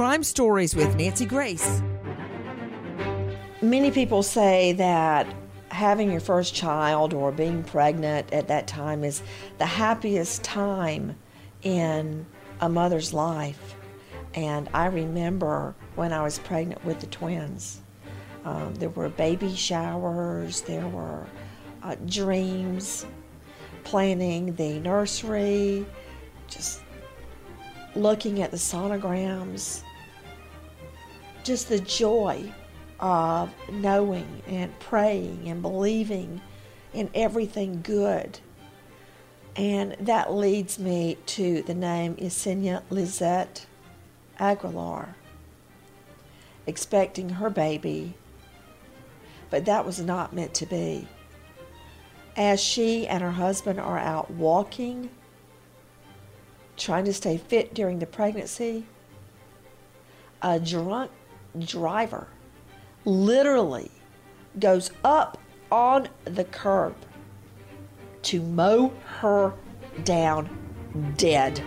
Crime Stories with Nancy Grace. Many people say that having your first child or being pregnant at that time is the happiest time in a mother's life. And I remember when I was pregnant with the twins, um, there were baby showers, there were uh, dreams, planning the nursery, just looking at the sonograms, just the joy of knowing and praying and believing in everything good. And that leads me to the name Yesenia Lizette Aguilar, expecting her baby, but that was not meant to be. As she and her husband are out walking, trying to stay fit during the pregnancy, a drunk driver literally goes up on the curb to mow her down dead.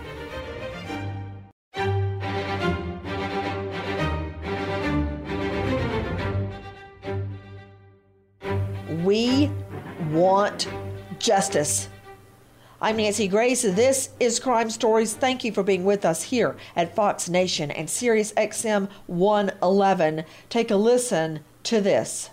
We want justice. I'm Nancy Grace. This is Crime Stories. Thank you for being with us here at Fox Nation and Sirius XM 111. Take a listen to this.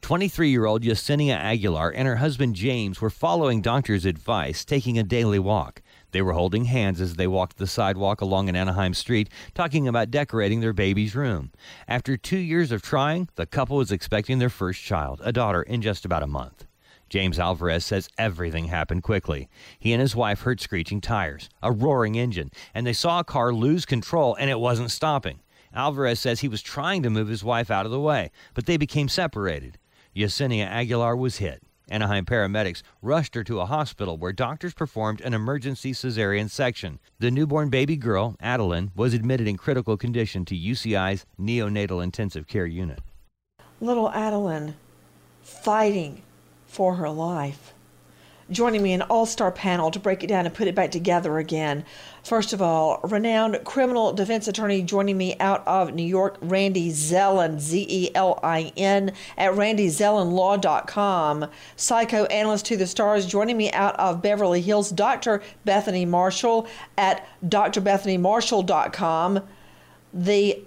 23 year old Yesenia Aguilar and her husband James were following doctor's advice, taking a daily walk. They were holding hands as they walked the sidewalk along an Anaheim street, talking about decorating their baby's room. After two years of trying, the couple was expecting their first child, a daughter, in just about a month. James Alvarez says everything happened quickly. He and his wife heard screeching tires, a roaring engine, and they saw a car lose control and it wasn't stopping. Alvarez says he was trying to move his wife out of the way, but they became separated. Yesenia Aguilar was hit. Anaheim paramedics rushed her to a hospital where doctors performed an emergency cesarean section. The newborn baby girl, Adeline, was admitted in critical condition to UCI's neonatal intensive care unit. Little Adeline fighting for her life. Joining me an all star panel to break it down and put it back together again. First of all, renowned criminal defense attorney joining me out of New York, Randy Zelin, Z E L I N, at randyzelinlaw.com. Psychoanalyst to the stars joining me out of Beverly Hills, Dr. Bethany Marshall at drbethanymarshall.com. The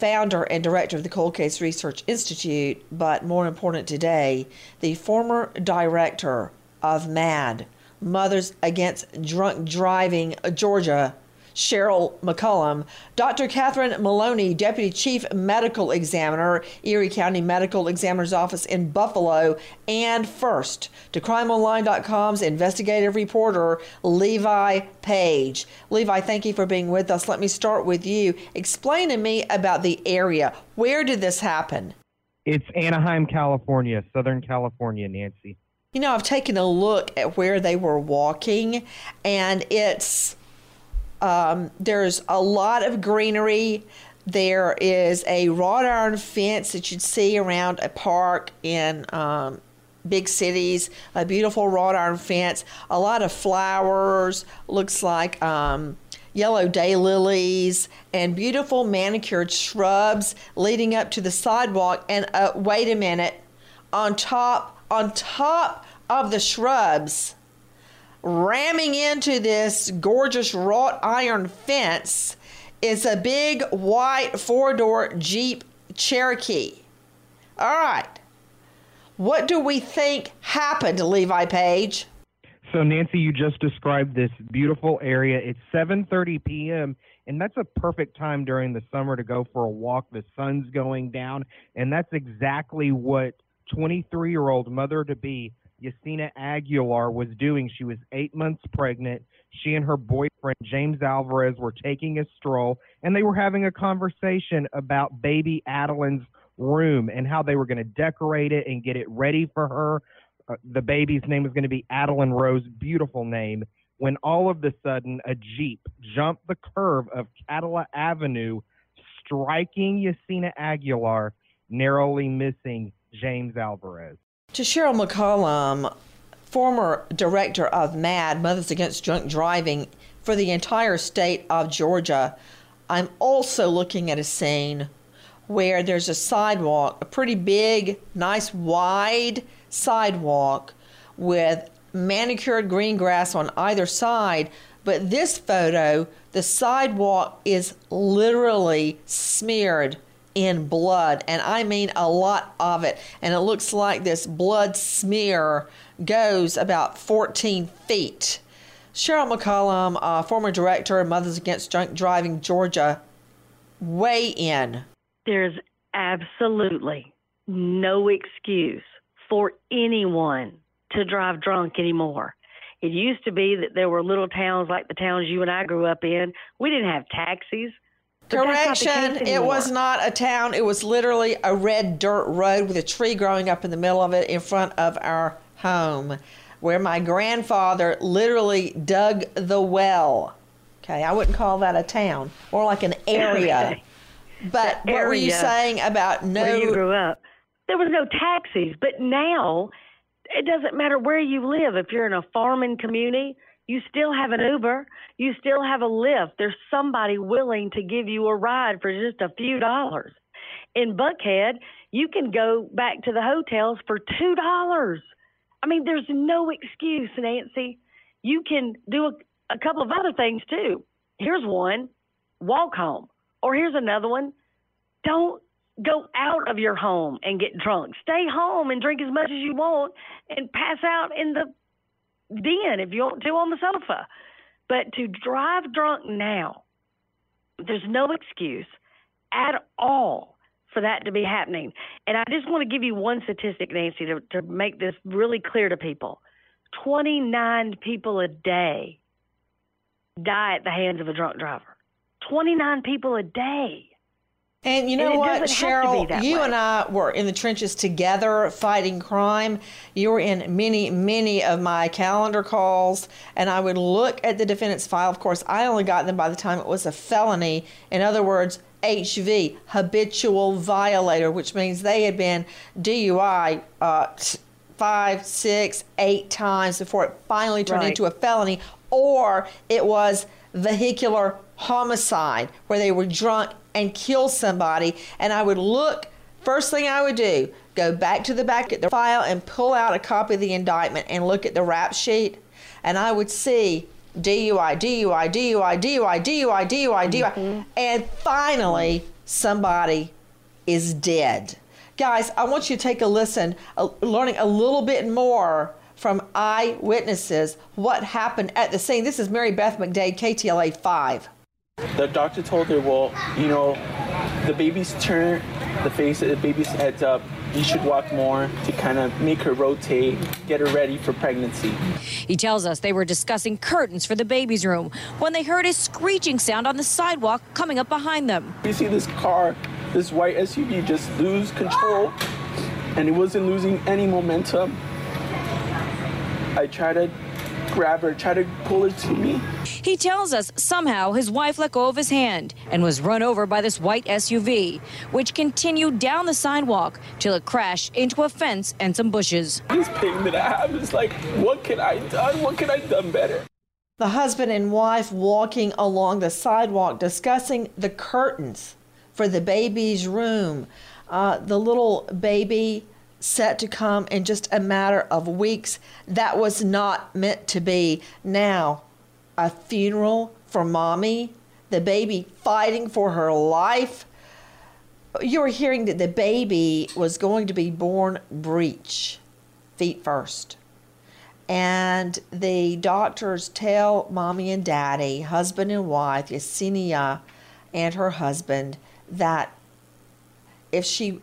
founder and director of the Cold Case Research Institute, but more important today, the former director of MADD, Mothers Against Drunk Driving uh, Georgia, Cheryl McCollum, Dr. Catherine Maloney, Deputy Chief Medical Examiner, Erie County Medical Examiner's Office in Buffalo, and first to CrimeOnline.com's investigative reporter, Levi Page. Levi, thank you for being with us. Let me start with you. Explain to me about the area. Where did this happen? It's Anaheim, California, Southern California, Nancy. You know, I've taken a look at where they were walking, and it's Um, there's a lot of greenery. There is a wrought iron fence that you'd see around a park in um, big cities, a beautiful wrought iron fence, a lot of flowers, looks like um, yellow daylilies, and beautiful manicured shrubs leading up to the sidewalk. And uh, wait a minute, on top, on top of the shrubs, ramming into this gorgeous wrought iron fence is a big white four door Jeep Cherokee. All right. What do we think happened to Levi Page? So Nancy, you just described this beautiful area. It's 7:30 p.m. and that's a perfect time during the summer to go for a walk. The sun's going down, and that's exactly what 23-year-old mother to be Yesenia Aguilar was doing. She was 8 months pregnant. She and her boyfriend James Alvarez were taking a stroll and they were having a conversation about baby Adeline's room and how they were going to decorate it and get it ready for her. Uh, the baby's name was going to be Adeline Rose, beautiful name. When all of a sudden a Jeep jumped the curve of Cadillac Avenue, striking Yesenia Aguilar, narrowly missing James Alvarez. To Cheryl McCollum, former director of MADD, Mothers Against Drunk Driving, for the entire state of Georgia, I'm also looking at a scene where there's a sidewalk, a pretty big, nice, wide sidewalk with manicured green grass on either side. But this photo, the sidewalk is literally smeared in blood, and I mean a lot of it. And it looks like this blood smear goes about 14 feet. Cheryl McCollum, uh, former director of Mothers Against Drunk Driving Georgia, weigh in. There's absolutely no excuse for anyone to drive drunk anymore. It used to be that there were little towns like the towns you and I grew up in. We didn't have taxis. Correction, it was not a town. It was literally a red dirt road with a tree growing up in the middle of it in front of our home where my grandfather literally dug the well. Okay, I wouldn't call that a town, more like an area. But what were you saying about no? Where you grew up, there was no taxis, but now it doesn't matter where you live. If you're in a farming community, you still have an Uber, you still have a Lyft. There's somebody willing to give you a ride for just a few dollars. In Buckhead, you can go back to the hotels for two dollars. I mean, there's no excuse, Nancy. You can do a, a couple of other things too. Here's one walk home. Or here's another one don't go out of your home and get drunk. Stay home and drink as much as you want and pass out in the den if you want to on the sofa. But to drive drunk now, there's no excuse at all for that to be happening. And I just want to give you one statistic, Nancy, to, to make this really clear to people 29 people a day die at the hands of a drunk driver. 29 people a day. And you know and what, Cheryl? You way. and I were in the trenches together fighting crime. You were in many, many of my calendar calls, and I would look at the defendant's file. Of course, I only got them by the time it was a felony. In other words, HV, habitual violator, which means they had been DUI uh, five, six, eight times before it finally turned right. into a felony, or it was vehicular homicide where they were drunk and killed somebody. And I would look, first thing I would do, go back to the back of the file and pull out a copy of the indictment and look at the rap sheet. And I would see DUI, DUI, DUI, DUI, DUI, DUI, DUI. Mm-hmm. And finally, somebody is dead. Guys, I want you to take a listen, uh, learning a little bit more from eyewitnesses what happened at the scene. This is Mary Beth McDade, KTLA 5. The doctor told her, well, you know, the baby's turn, the face of the baby's head's up. You should walk more to kind of make her rotate, get her ready for pregnancy. He tells us they were discussing curtains for the baby's room when they heard a screeching sound on the sidewalk coming up behind them. You see this car, this white SUV just lose control, and it wasn't losing any momentum. I tried to grab her, try to pull her to me. He tells us somehow his wife let go of his hand and was run over by this white SUV, which continued down the sidewalk till it crashed into a fence and some bushes. This pain that I have is like, what can I done? What can I done better? The husband and wife walking along the sidewalk discussing the curtains for the baby's room. Uh, the little baby set to come in just a matter of weeks. That was not meant to be. Now, a funeral for mommy, the baby fighting for her life. You were hearing that the baby was going to be born breech, feet first. And the doctors tell mommy and daddy, husband and wife, Yesenia and her husband, that if she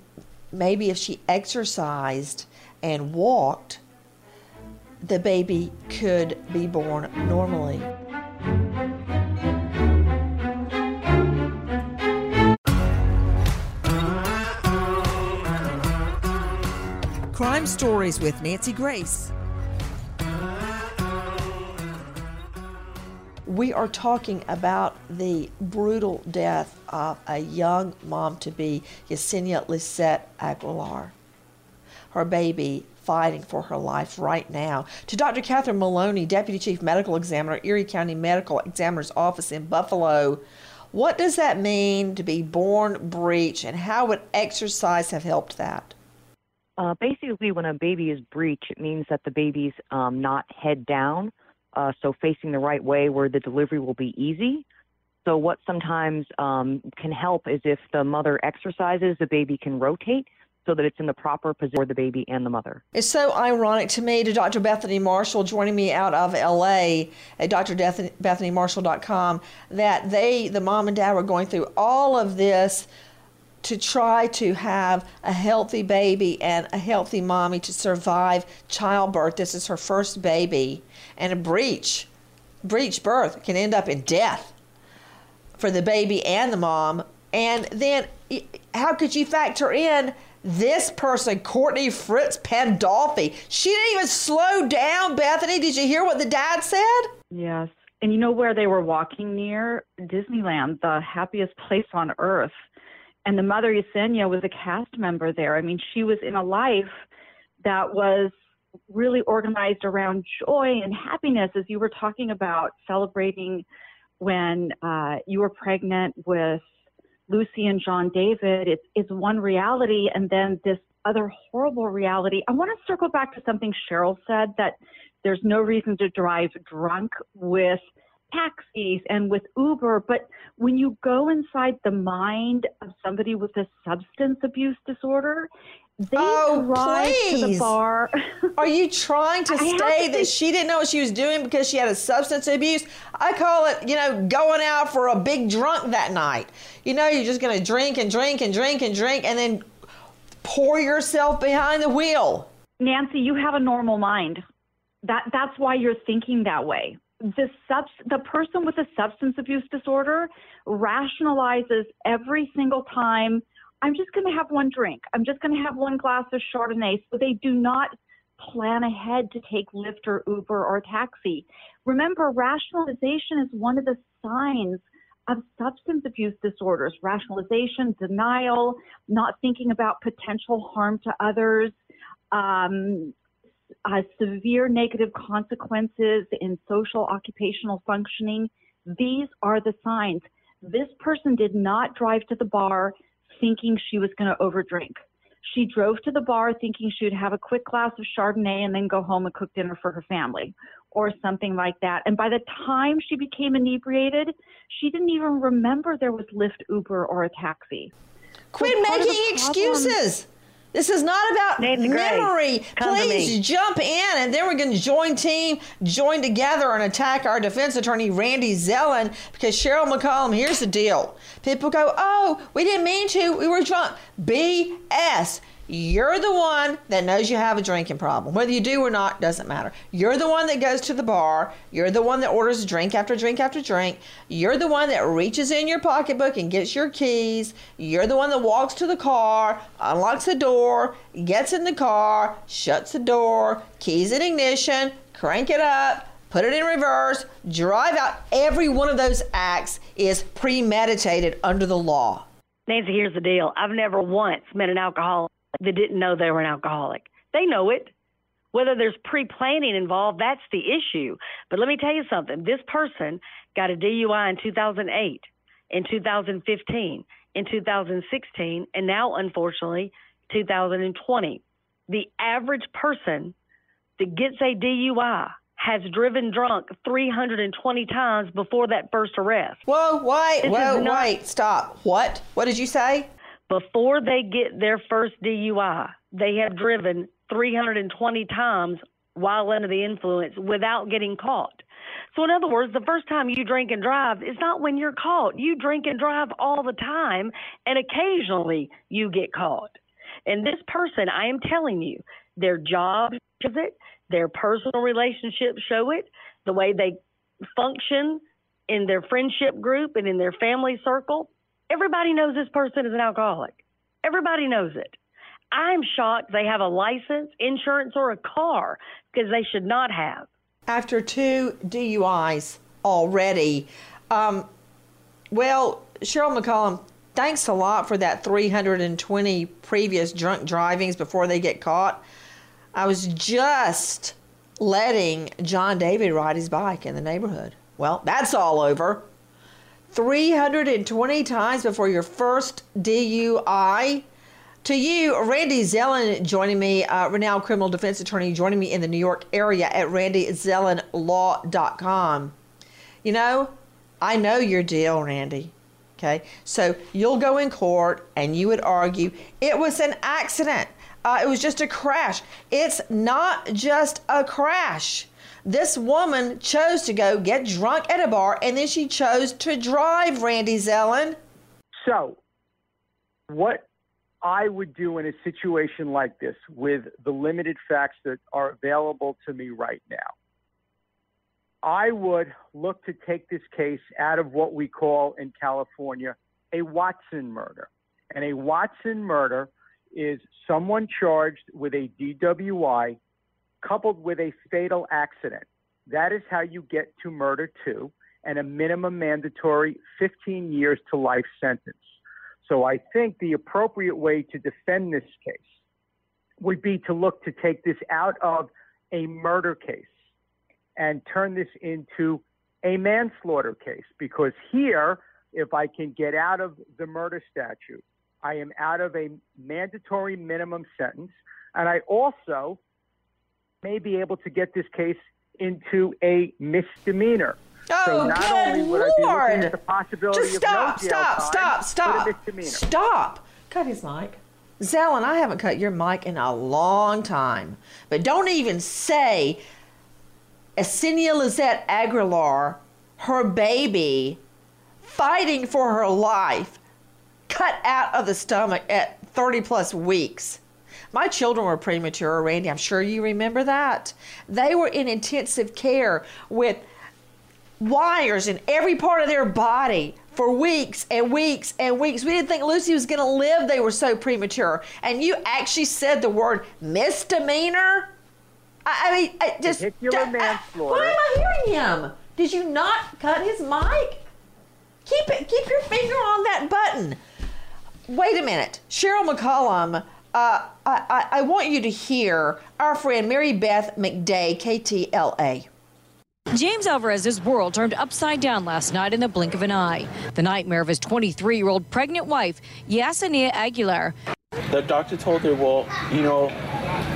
maybe if she exercised and walked, the baby could be born normally. Crime Stories with Nancy Grace. We are talking about the brutal death of a young mom to be, Yesenia Lizette Aguilar. Her baby fighting for her life right now. To Dr. Catherine Maloney, Deputy Chief Medical Examiner, Erie County Medical Examiner's Office in Buffalo. What does that mean to be born breech, and how would exercise have helped that? Uh, basically, when a baby is breech, it means that the baby's um, not head down, uh, so facing the right way where the delivery will be easy. So, what sometimes um, can help is if the mother exercises, the baby can rotate so that it's in the proper position for the baby and the mother. It's so ironic to me to Dr. Bethany Marshall joining me out of LA at drbethanymarshall.com that they, the mom and dad, were going through all of this to try to have a healthy baby and a healthy mommy to survive childbirth. This is her first baby, and a breech, breech birth can end up in death for the baby and the mom. And then, how could you factor in this person, Courtney Fritz Pandolfi? She didn't even slow down, Bethany. Did you hear what the dad said? Yes. And you know where they were walking near? Disneyland, the happiest place on earth and the mother Yesenia was a cast member there. I mean, she was in a life that was really organized around joy and happiness, as you were talking about celebrating when uh, you were pregnant with Lucy and John David. It's it's one reality, and then this other horrible reality. I want to circle back to something Cheryl said that there's no reason to drive drunk with taxis and with Uber, but when you go inside the mind of somebody with a substance abuse disorder, they oh, drive please. to the bar. Are you trying to say that she didn't know what she was doing because she had a substance abuse? I call it, you know, going out for a big drunk that night. You know, you're just going to drink and drink and drink and drink and then pour yourself behind the wheel. Nancy, you have a normal mind. That that's why you're thinking that way the subs- the person with a substance abuse disorder rationalizes every single time I'm just going to have one drink. I'm just going to have one glass of Chardonnay. So they do not plan ahead to take Lyft or Uber or taxi. Remember, rationalization is one of the signs of substance abuse disorders. Rationalization, denial, not thinking about potential harm to others, um, uh, severe negative consequences in social occupational functioning. These are the signs. This person did not drive to the bar thinking she was going to overdrink. She drove to the bar thinking she would have a quick glass of Chardonnay and then go home and cook dinner for her family or something like that. And by the time she became inebriated, she didn't even remember there was Lyft, Uber, or a taxi. Quit so making excuses. This is not about memory. Please me. jump in, and then we're going to join team, join together, and attack our defense attorney Randy Zelin because Cheryl McCollum. Here's the deal: people go, "Oh, we didn't mean to. We were drunk." BS. You're the one that knows you have a drinking problem. Whether you do or not doesn't matter. You're the one that goes to the bar. You're the one that orders drink after drink after drink. You're the one that reaches in your pocketbook and gets your keys. You're the one that walks to the car, unlocks the door, gets in the car, shuts the door, keys in ignition, crank it up, put it in reverse, drive out. Every one of those acts is premeditated under the law. Nancy, here's the deal. I've never once met an alcoholic that didn't know they were an alcoholic. They know it. Whether there's pre planning involved, that's the issue. But let me tell you something this person got a DUI in 2008, in 2015, in 2016, and now, unfortunately, 2020. The average person that gets a DUI has driven drunk 320 times before that first arrest. Whoa, wait, This whoa, not- wait, stop. What? What did you say? Before they get their first DUI, they have driven 320 times while under the influence without getting caught. So, in other words, the first time you drink and drive is not when you're caught. You drink and drive all the time, and occasionally you get caught. And this person, I am telling you, their job shows it, their personal relationships show it, the way they function in their friendship group and in their family circle. Everybody knows this person is an alcoholic. Everybody knows it. I'm shocked they have a license, insurance, or a car because they should not have. After two DUIs already, um, well, Cheryl McCollum, thanks a lot for that 320 previous drunk drivings before they get caught. I was just letting John David ride his bike in the neighborhood. Well, that's all over. 320 times before your first DUI. To you, Randy Zelin joining me, uh, renowned criminal defense attorney, joining me in the New York area at randyzelinlaw.com. You know, I know your deal, Randy. Okay, so you'll go in court and you would argue it was an accident. Uh, it was just a crash. It's not just a crash. This woman chose to go get drunk at a bar and then she chose to drive, Randy Zelin. So, what I would do in a situation like this with the limited facts that are available to me right now, I would look to take this case out of what we call in California a Watson murder. And a Watson murder is someone charged with a DWI coupled with a fatal accident. That is how you get to murder two and a minimum mandatory 15 years to life sentence. So I think the appropriate way to defend this case would be to look to take this out of a murder case and turn this into a manslaughter case because here, if I can get out of the murder statute, I am out of a mandatory minimum sentence, and I also may be able to get this case into a misdemeanor. Oh, so not good only would I be looking Lord. at the possibility Just of stop, no jail stop, time, stop, but stop. Stop. Cut his mic. Zelin, I haven't cut your mic in a long time. But don't even say Yesenia Lizette Aguilar, her baby, fighting for her life, cut out of the stomach at 30 plus weeks. My children were premature, Randy. I'm sure you remember that. They were in intensive care with wires in every part of their body for weeks and weeks and weeks. We didn't think Lucy was going to live. They were so premature. And you actually said the word misdemeanor? I, I mean, I just. Vehicular I- manslaughter. Why am I hearing him? Did you not cut his mic? Keep it. Keep your finger on that button. Wait a minute, Cheryl McCollum. Uh, I, I, I want you to hear our friend Mary Beth McDade, KTLA. James Alvarez's world turned upside down last night in the blink of an eye. The nightmare of his 23 year old pregnant wife, Yesenia Aguilar. The doctor told her, well, you know,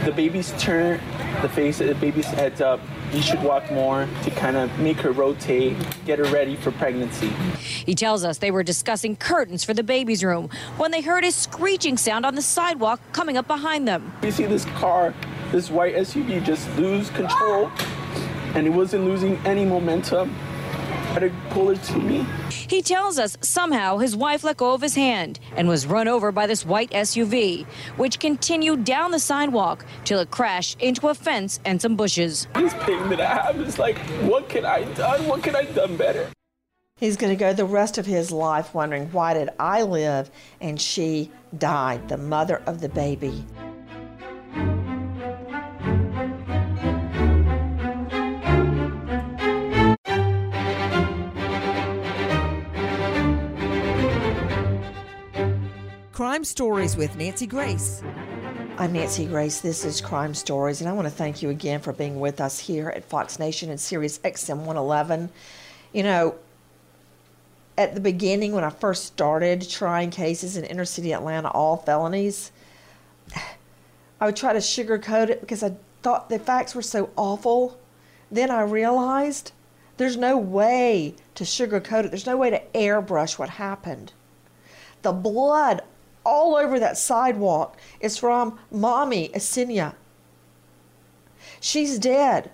the baby's turn, the face of the baby's head's up. You should walk more to kind of make her rotate, get her ready for pregnancy. He tells us they were discussing curtains for the baby's room when they heard a screeching sound on the sidewalk coming up behind them. You see this car, this white SUV just lose control, and it wasn't losing any momentum. I had to pull it to me. He tells us somehow his wife let go of his hand and was run over by this white SUV, which continued down the sidewalk till it crashed into a fence and some bushes. This pain that I have is like, what could I done? What could I done better? He's going to go the rest of his life wondering why did I live and she died, the mother of the baby. Crime Stories with Nancy Grace. I'm Nancy Grace. This is Crime Stories, and I want to thank you again for being with us here at Fox Nation and Sirius XM 111. You know, at the beginning, when I first started trying cases in inner city Atlanta, all felonies, I would try to sugarcoat it because I thought the facts were so awful. Then I realized there's no way to sugarcoat it, there's no way to airbrush what happened. The blood all over that sidewalk is from mommy, Yesenia. She's dead.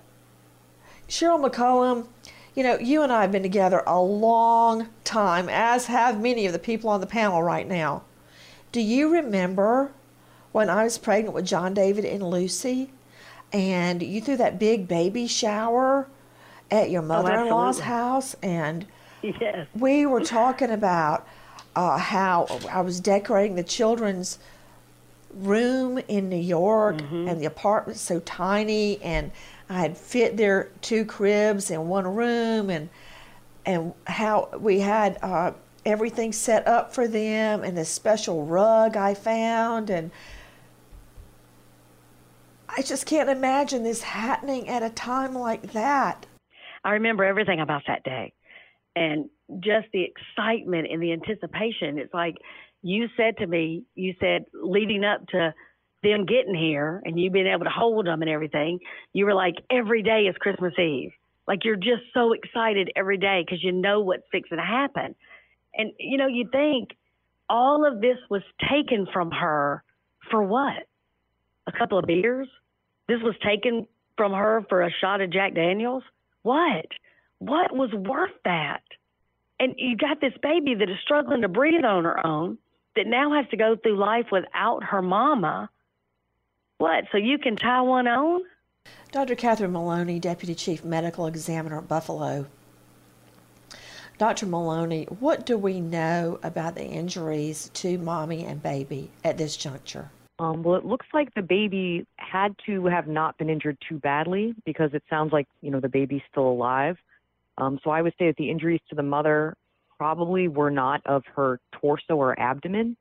Cheryl McCollum, you know, you and I have been together a long time, as have many of the people on the panel right now. Do you remember when I was pregnant with John David and Lucy, and you threw that big baby shower at your oh, mother in law's house? And yes. we were talking about uh, how I was decorating the children's room in New York, Mm-hmm. and the apartment's so tiny, and I had fit their two cribs in one room, and and how we had uh, everything set up for them, and this special rug I found, and I just can't imagine this happening at a time like that. I remember everything about that day and just the excitement and the anticipation. It's like you said to me, you said leading up to them getting here and you being able to hold them and everything, you were like, every day is Christmas Eve. Like you're just so excited every day because you know what's fixing to happen. And, you know, you think all of this was taken from her for what? A couple of beers? This was taken from her for a shot of Jack Daniels? What? What was worth that? And you got this baby that is struggling to breathe on her own, that now has to go through life without her mama. What? So you can tie one on? Dr. Catherine Maloney, Deputy Chief Medical Examiner at Buffalo. Dr. Maloney, what do we know about the injuries to mommy and baby at this juncture? Um, well, it looks like the baby had to have not been injured too badly because it sounds like you know the baby's still alive. Um, so I would say that the injuries to the mother probably were not of her torso or abdomen.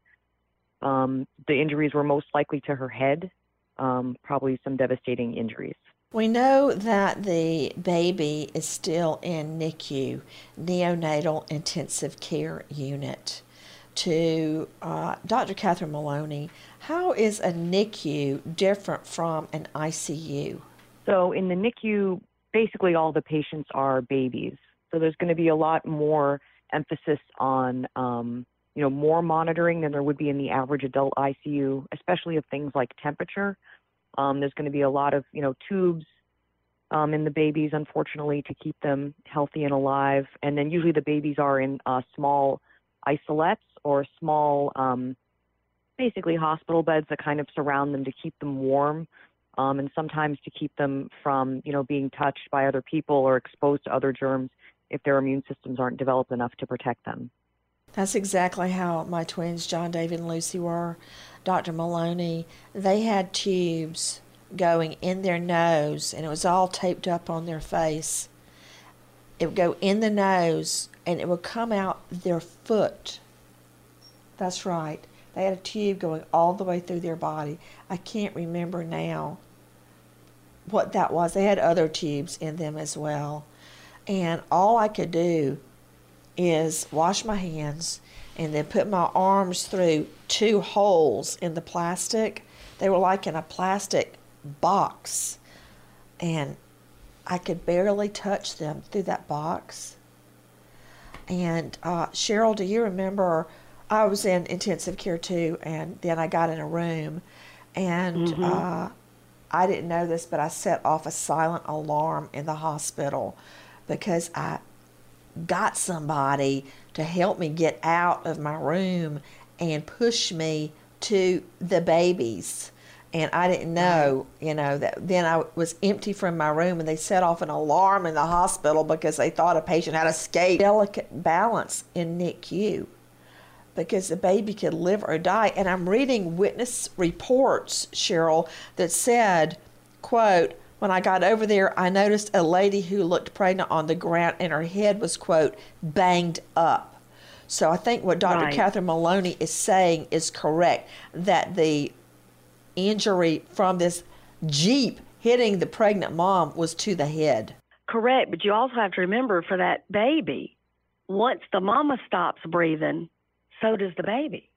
Um, the injuries were most likely to her head, um, probably some devastating injuries. We know that the baby is still in NICU, Neonatal Intensive Care Unit. To uh, Dr. Catherine Maloney, how is a NICU different from an ICU? So in the NICU, basically all the patients are babies. So there's going to be a lot more emphasis on, um, you know, more monitoring than there would be in the average adult ICU, especially of things like temperature. Um, there's going to be a lot of, you know, tubes um, in the babies, unfortunately, to keep them healthy and alive. And then usually the babies are in uh, small isolettes or small, um, basically hospital beds that kind of surround them to keep them warm um, and sometimes to keep them from, you know, being touched by other people or exposed to other germs if their immune systems aren't developed enough to protect them. That's exactly how my twins, John David and Lucy, were. Dr. Maloney, they had tubes going in their nose, and it was all taped up on their face. It would go in the nose, and it would come out their foot. That's right. They had a tube going all the way through their body. I can't remember now what that was. They had other tubes in them as well. And all I could do is wash my hands and then put my arms through two holes in the plastic. They were like in a plastic box. And I could barely touch them through that box. And uh, Cheryl, do you remember? I was in intensive care too, and then I got in a room, and Mhm. uh, I didn't know this, but I set off a silent alarm in the hospital because I got somebody to help me get out of my room and push me to the babies. And I didn't know, you know, that then I was empty from my room and they set off an alarm in the hospital because they thought a patient had escaped. Delicate balance in NICU because the baby could live or die. And I'm reading witness reports, Cheryl, that said, quote, when I got over there, I noticed a lady who looked pregnant on the ground and her head was, quote, banged up. So I think what Dr. Right. Catherine Maloney is saying is correct that the injury from this Jeep hitting the pregnant mom was to the head. Correct, but you also have to remember for that baby, once the mama stops breathing, so does the baby.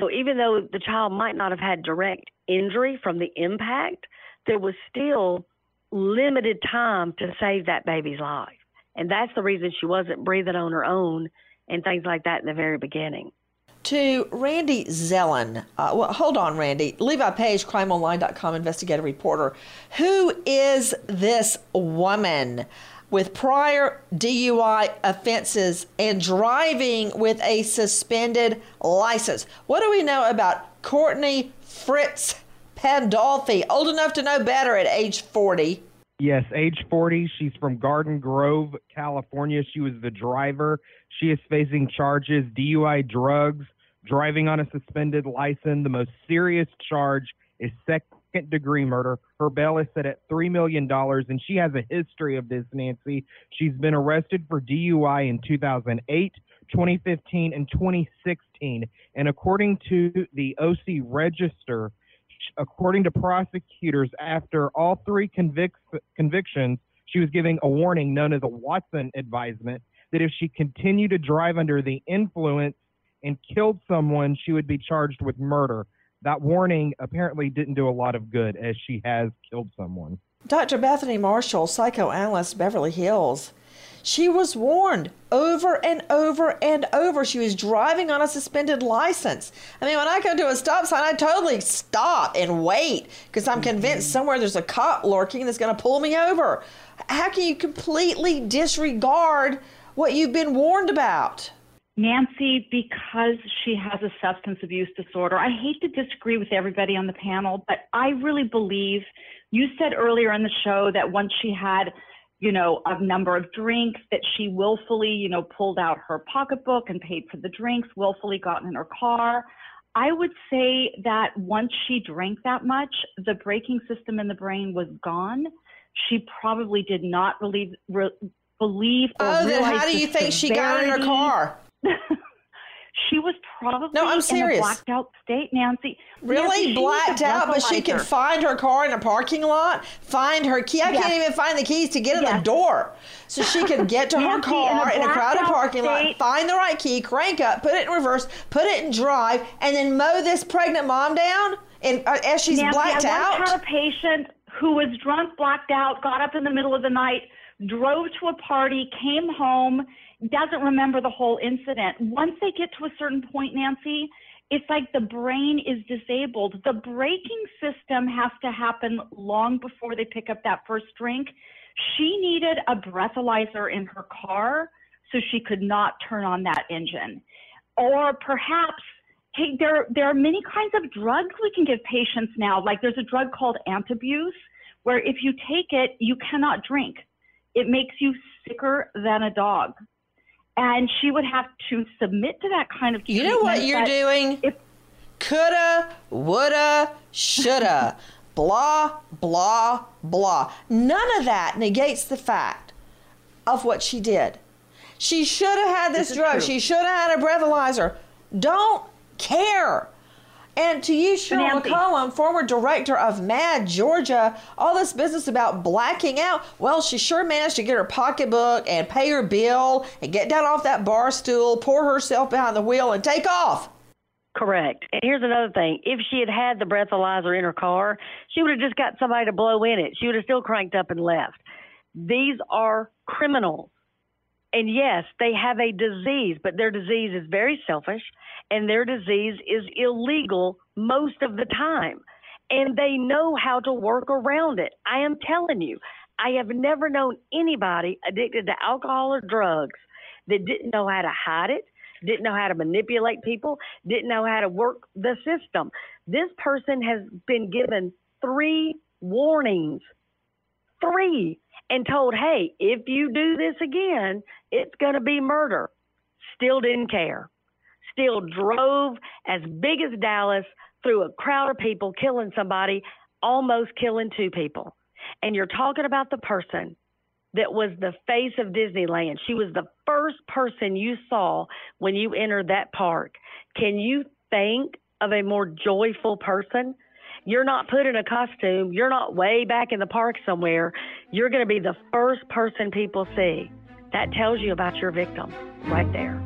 So even though the child might not have had direct injury from the impact, there was still limited time to save that baby's life. And that's the reason she wasn't breathing on her own and things like that in the very beginning. To Randy Zelin, uh, well, hold on, Randy. Levi Page, crimeonline.com investigative reporter. Who is this woman with prior DUI offenses and driving with a suspended license? What do we know about Courtney Fritz Pandolfi, old enough to know better at age 40? Yes, age 40. She's from Garden Grove, California. She was the driver. She is facing charges DUI, drugs, driving on a suspended license. The most serious charge is second degree murder. Her bail is set at $3 million, and she has a history of this, Nancy. She's been arrested for DUI in 2008, 2015, and 2016. And according to the OC Register, according to prosecutors, after all three convic- convictions, she was giving a warning known as a Watson advisement that if she continued to drive under the influence and killed someone, she would be charged with murder. That warning apparently didn't do a lot of good as she has killed someone. Dr. Bethany Marshall, psychoanalyst, Beverly Hills. She was warned over and over and over. She was driving on a suspended license. I mean, when I go to a stop sign, I totally stop and wait because I'm convinced mm-hmm. somewhere there's a cop lurking that's going to pull me over. How can you completely disregard what you've been warned about? Nancy, because she has a substance abuse disorder, I hate to disagree with everybody on the panel, but I really believe you said earlier in the show that once she had, you know, a number of drinks, that she willfully, you know, pulled out her pocketbook and paid for the drinks, willfully got in her car. I would say that once she drank that much, the braking system in the brain was gone. She probably did not believe, re, believe or Oh, then how do you think she got in her car? She was probably No, I'm in a serious. blacked out state, Nancy. Really Nancy, blacked out, but she can find her car in a parking lot, find her key. I Yes. can't even find the keys to get in the door. So she could get to her Nancy, in a car in a crowded parking lot, find the right key, crank up, put it in reverse, put it in drive, and then mow this pregnant mom down and uh, as she's Nancy, blacked I out. I had a patient who was drunk, blacked out, got up in the middle of the night, drove to a party, came home, doesn't remember the whole incident. Once they get to a certain point, Nancy, it's like the brain is disabled. The braking system has to happen long before they pick up that first drink. She needed a breathalyzer in her car so she could not turn on that engine. Or perhaps hey, there there are many kinds of drugs we can give patients now. Like there's a drug called Antabuse, where if you take it, you cannot drink. It makes you sicker than a dog. And she would have to submit to that kind of You know what you're doing? Coulda, woulda, shoulda. blah, blah, blah. None of that negates the fact of what she did. She should have had this, This drug. She should have had a breathalyzer. Don't care. And to you, Cheryl. McCollum, former director of MADD Georgia, all this business about blacking out. Well, she sure managed to get her pocketbook and pay her bill and get down off that bar stool, pour herself behind the wheel, and take off. Correct. And here's another thing. If she had had the breathalyzer in her car, she would have just got somebody to blow in it. She would have still cranked up and left. These are criminals. And yes, they have a disease, but their disease is very selfish and their disease is illegal most of the time. And they know how to work around it. I am telling you, I have never known anybody addicted to alcohol or drugs that didn't know how to hide it, didn't know how to manipulate people, didn't know how to work the system. This person has been given three warnings, three, and told, hey, if you do this again, it's going to be murder. Still didn't care. Still drove as big as Dallas through a crowd of people, killing somebody, almost killing two people. And you're talking about the person that was the face of Disneyland. She was the first person you saw when you entered that park. Can you think of a more joyful person? You're not put in a costume. You're not way back in the park somewhere. You're going to be the first person people see. That tells you about your victim right there.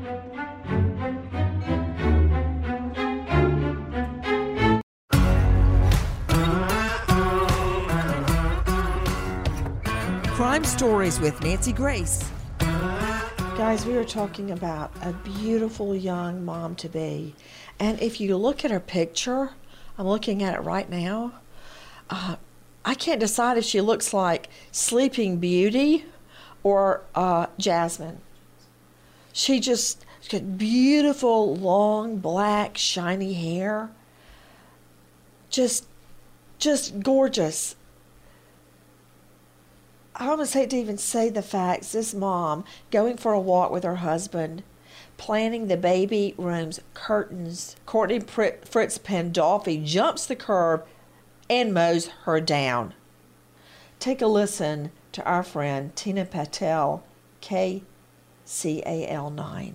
Crime Stories with Nancy Grace. Guys, we were talking about a beautiful young mom to be. And if you look at her picture, I'm looking at it right now. Uh, I can't decide if she looks like Sleeping Beauty or uh, Jasmine. She just she's got beautiful, long, black, shiny hair. Just, just gorgeous. I almost hate to even say the facts. This mom going for a walk with her husband, planning the baby room's curtains. Courtney Fritz Pandolfi jumps the curb and mows her down. Take a listen to our friend Tina Patel, KCAL 9.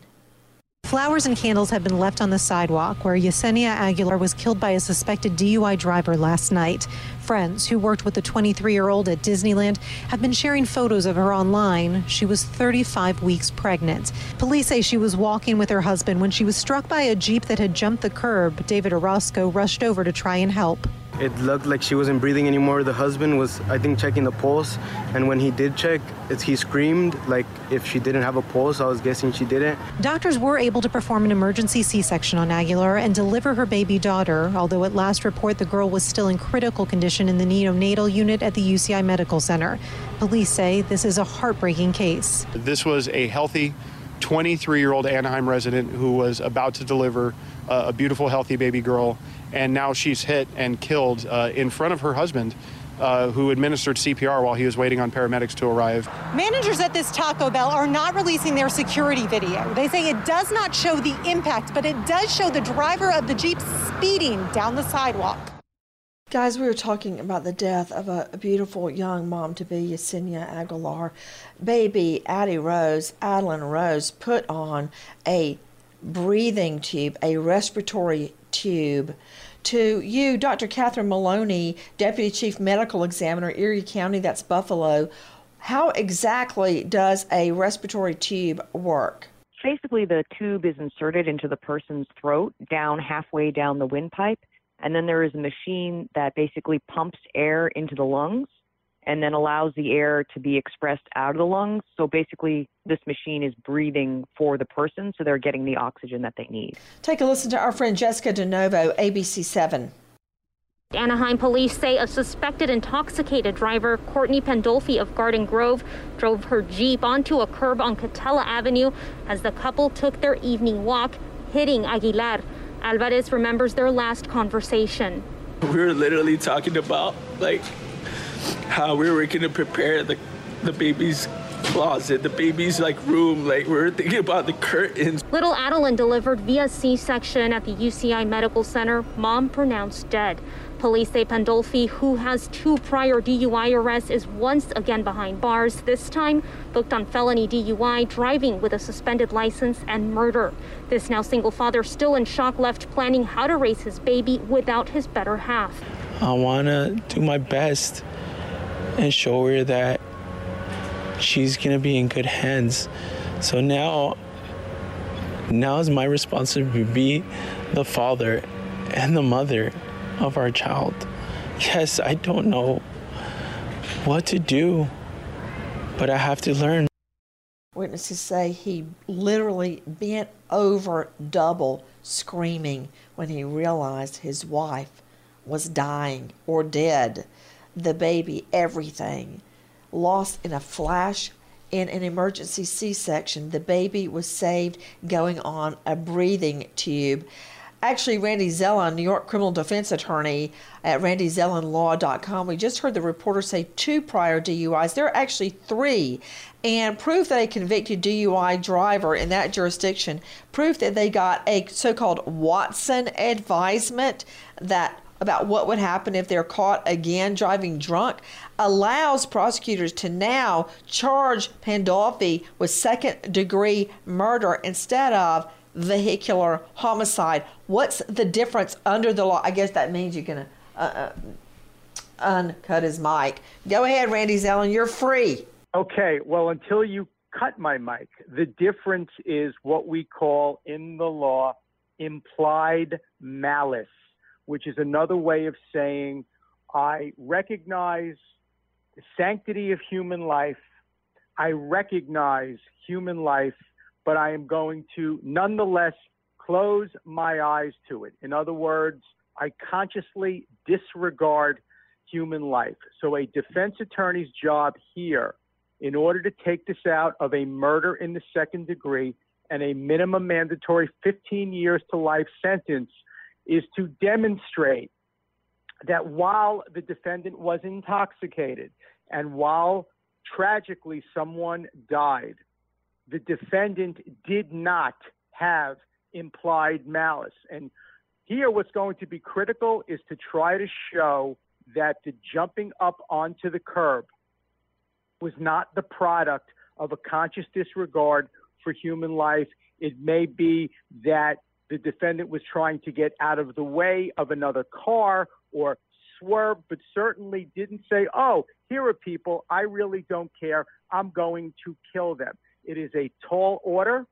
Flowers and candles have been left on the sidewalk where Yesenia Aguilar was killed by a suspected DUI driver last night. Friends who worked with the 23 year old at Disneyland have been sharing photos of her online. She was 35 weeks pregnant. Police say she was walking with her husband when she was struck by a Jeep that had jumped the curb. David Orozco rushed over to try and help. It looked like she wasn't breathing anymore. The husband was, I think, checking the pulse. And when he did check, he screamed like if she didn't have a pulse. I was guessing she didn't. Doctors were able to perform an emergency C section on Aguilar and deliver her baby daughter, although at last report the girl was still in critical condition in the neonatal unit at the UCI Medical Center. Police say this is a heartbreaking case. This was a healthy 23 year old Anaheim resident who was about to deliver uh, a beautiful, healthy baby girl and now she's hit and killed uh, in front of her husband. Uh, who administered CPR while he was waiting on paramedics to arrive. Managers at this Taco Bell are not releasing their security video. They say it does not show the impact, but it does show the driver of the Jeep speeding down the sidewalk. Guys, we were talking about the death of a, a beautiful young mom to be, Yesenia Aguilar. Baby Addie Rose, Adeline Rose, put on a breathing tube, a respiratory tube. To you, Dr. Catherine Maloney, Deputy Chief Medical Examiner, Erie County, that's Buffalo, how exactly does a respiratory tube work? Basically, the tube is inserted into the person's throat down halfway down the windpipe, and then there is a machine that basically pumps air into the lungs and then allows the air to be expressed out of the lungs. So basically, this machine is breathing for the person, so they're getting the oxygen that they need. Take a listen to our friend Jessica DeNovo, ABC7. Anaheim police say a suspected intoxicated driver, Courtney Pandolfi of Garden Grove, drove her Jeep onto a curb on Katella Avenue as the couple took their evening walk, hitting Aguilar. Alvarez remembers their last conversation. We were literally talking about, like, how we were going to prepare the, the baby's closet, the baby's like room. Like we are thinking about the curtains. Little Adeline delivered via C-section at the UCI Medical Center. Mom pronounced dead. Police say Pandolfi, who has two prior DUI arrests, is once again behind bars, this time booked on felony DUI, driving with a suspended license, and murder. This now single father still in shock left planning how to raise his baby without his better half. I want to do my best and show her that she's gonna be in good hands. So now, now is my responsibility to be the father and the mother of our child. Yes, I don't know what to do, but I have to learn. Witnesses say he literally bent over double, screaming when he realized his wife was dying or dead the baby everything. Lost in a flash in an emergency C section. The baby was saved going on a breathing tube. Actually, Randy Zelin, New York criminal defense attorney at randyzelinlaw.com, we just heard the reporter say two prior DUIs. There are actually three. And proof that a convicted DUI driver in that jurisdiction, proof that they got a so called Watson advisement that about what would happen if they're caught again driving drunk allows prosecutors to now charge Pandolfi with second degree murder instead of vehicular homicide. What's the difference under the law? I guess that means you're going to uh, uh, uncut his mic. Go ahead, Randy Zelin. You're free. Okay. Well, until you cut my mic, the difference is what we call in the law implied malice, which is another way of saying I recognize the sanctity of human life. I recognize human life, but I am going to nonetheless close my eyes to it. In other words, I consciously disregard human life. So a defense attorney's job here, in order to take this out of a murder in the second degree and a minimum mandatory 15 years to life sentence, is to demonstrate that while the defendant was intoxicated and while tragically someone died, the defendant did not have implied malice. And here, what's going to be critical is to try to show that the jumping up onto the curb was not the product of a conscious disregard for human life. It may be that the defendant was trying to get out of the way of another car or swerve, but certainly didn't say, oh, here are people. I really don't care. I'm going to kill them. It is a tall order,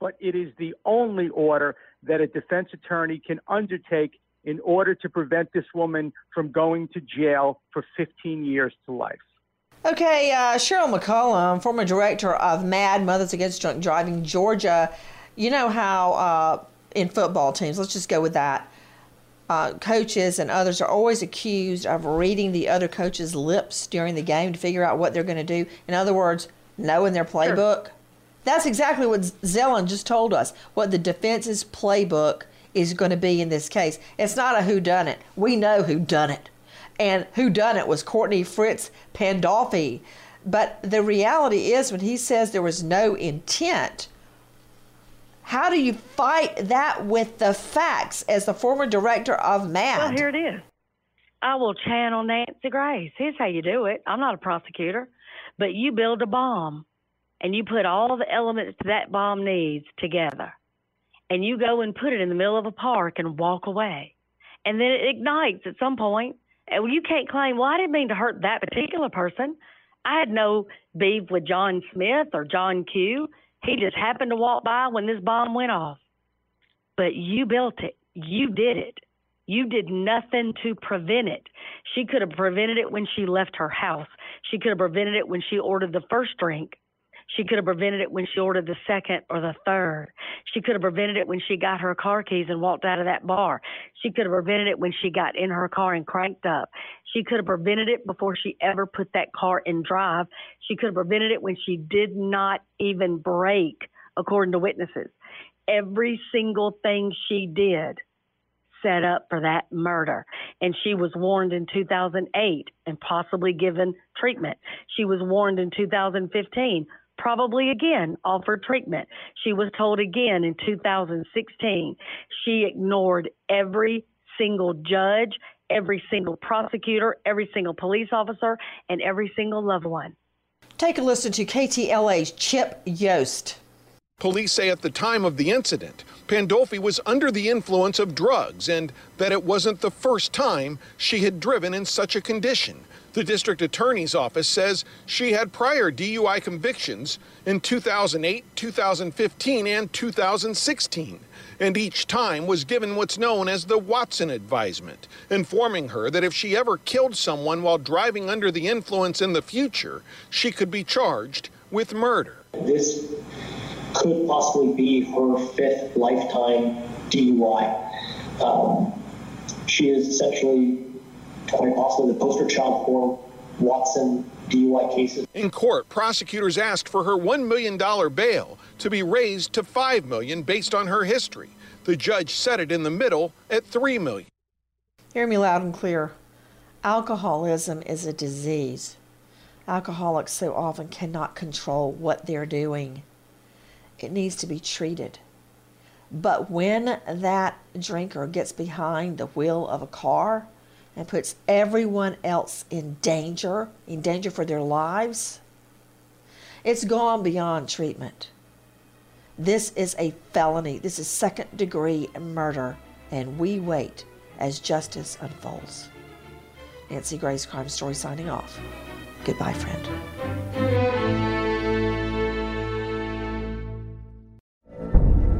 but it is the only order that a defense attorney can undertake in order to prevent this woman from going to jail for 15 years to life. Okay, uh, Cheryl McCollum, former director of MADD, Mothers Against Drunk Driving, Georgia. You know how uh, in football teams, let's just go with that, uh, coaches and others are always accused of reading the other coach's lips during the game to figure out what they're going to do. In other words, knowing their playbook. Sure. That's exactly what Zelin just told us, what the defense's playbook is going to be in this case. It's not a who done it. We know who done it. And who done it was Courtney Fritz Pandolfi. But the reality is when he says there was no intent, how do you fight that with the facts as the former director of MADD? Well, here it is. I will channel Nancy Grace. Here's how you do it. I'm not a prosecutor, but you build a bomb and you put all the elements that bomb needs together and you go and put it in the middle of a park and walk away. And then it ignites at some point. And you can't claim, well, I didn't mean to hurt that particular person. I had no beef with John Smith or John Q. He just happened to walk by when this bomb went off. But you built it. You did it. You did nothing to prevent it. She could have prevented it when she left her house. She could have prevented it when she ordered the first drink. She could have prevented it when she ordered the second or the third. She could have prevented it when she got her car keys and walked out of that bar. She could have prevented it when she got in her car and cranked up. She could have prevented it before she ever put that car in drive. She could have prevented it when she did not even brake, according to witnesses. Every single thing she did set up for that murder. And she was warned in 2008 and possibly given treatment. She was warned in 2015 probably again offered treatment. She was told again in 2016. She ignored every single judge, every single prosecutor, every single police officer, and every single loved one. Take a listen to KTLA's Chip Yost. Police say at the time of the incident, Pandolfi was under the influence of drugs and that it wasn't the first time she had driven in such a condition. The district attorney's office says she had prior DUI convictions in 2008, 2015, and 2016, and each time was given what's known as the Watson advisement, informing her that if she ever killed someone while driving under the influence in the future, she could be charged with murder. This could possibly be her fifth lifetime DUI. Um, she is essentially quite possibly the poster child for Watson DUI cases. In court, prosecutors asked for her $1 million bail to be raised to 5 million based on her history. The judge set it in the middle at 3 million. Hear me loud and clear. Alcoholism is a disease. Alcoholics so often cannot control what they're doing. It needs to be treated. But when that drinker gets behind the wheel of a car and puts everyone else in danger, in danger for their lives, it's gone beyond treatment. This is a felony. This is second degree murder, and we wait as justice unfolds. Nancy Grace Crime Story signing off. Goodbye, friend.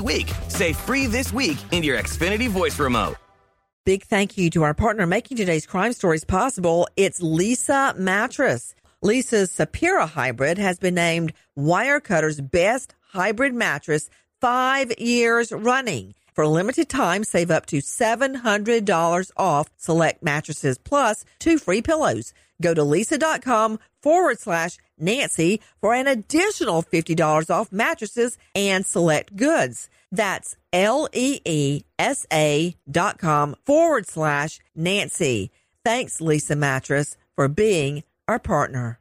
week. Say free this week in your Xfinity voice remote. Big thank you to our partner making today's crime stories possible. It's Leesa Mattress. Leesa's Sapira Hybrid has been named Wirecutter's best hybrid mattress five years running. For a limited time, save up to $700 off select mattresses plus two free pillows. Go to leesa.com forward slash Nancy for an additional $50 off mattresses and select goods. That's L-E-E-S-A dot com forward slash Nancy. Thanks, Leesa Mattress, for being our partner.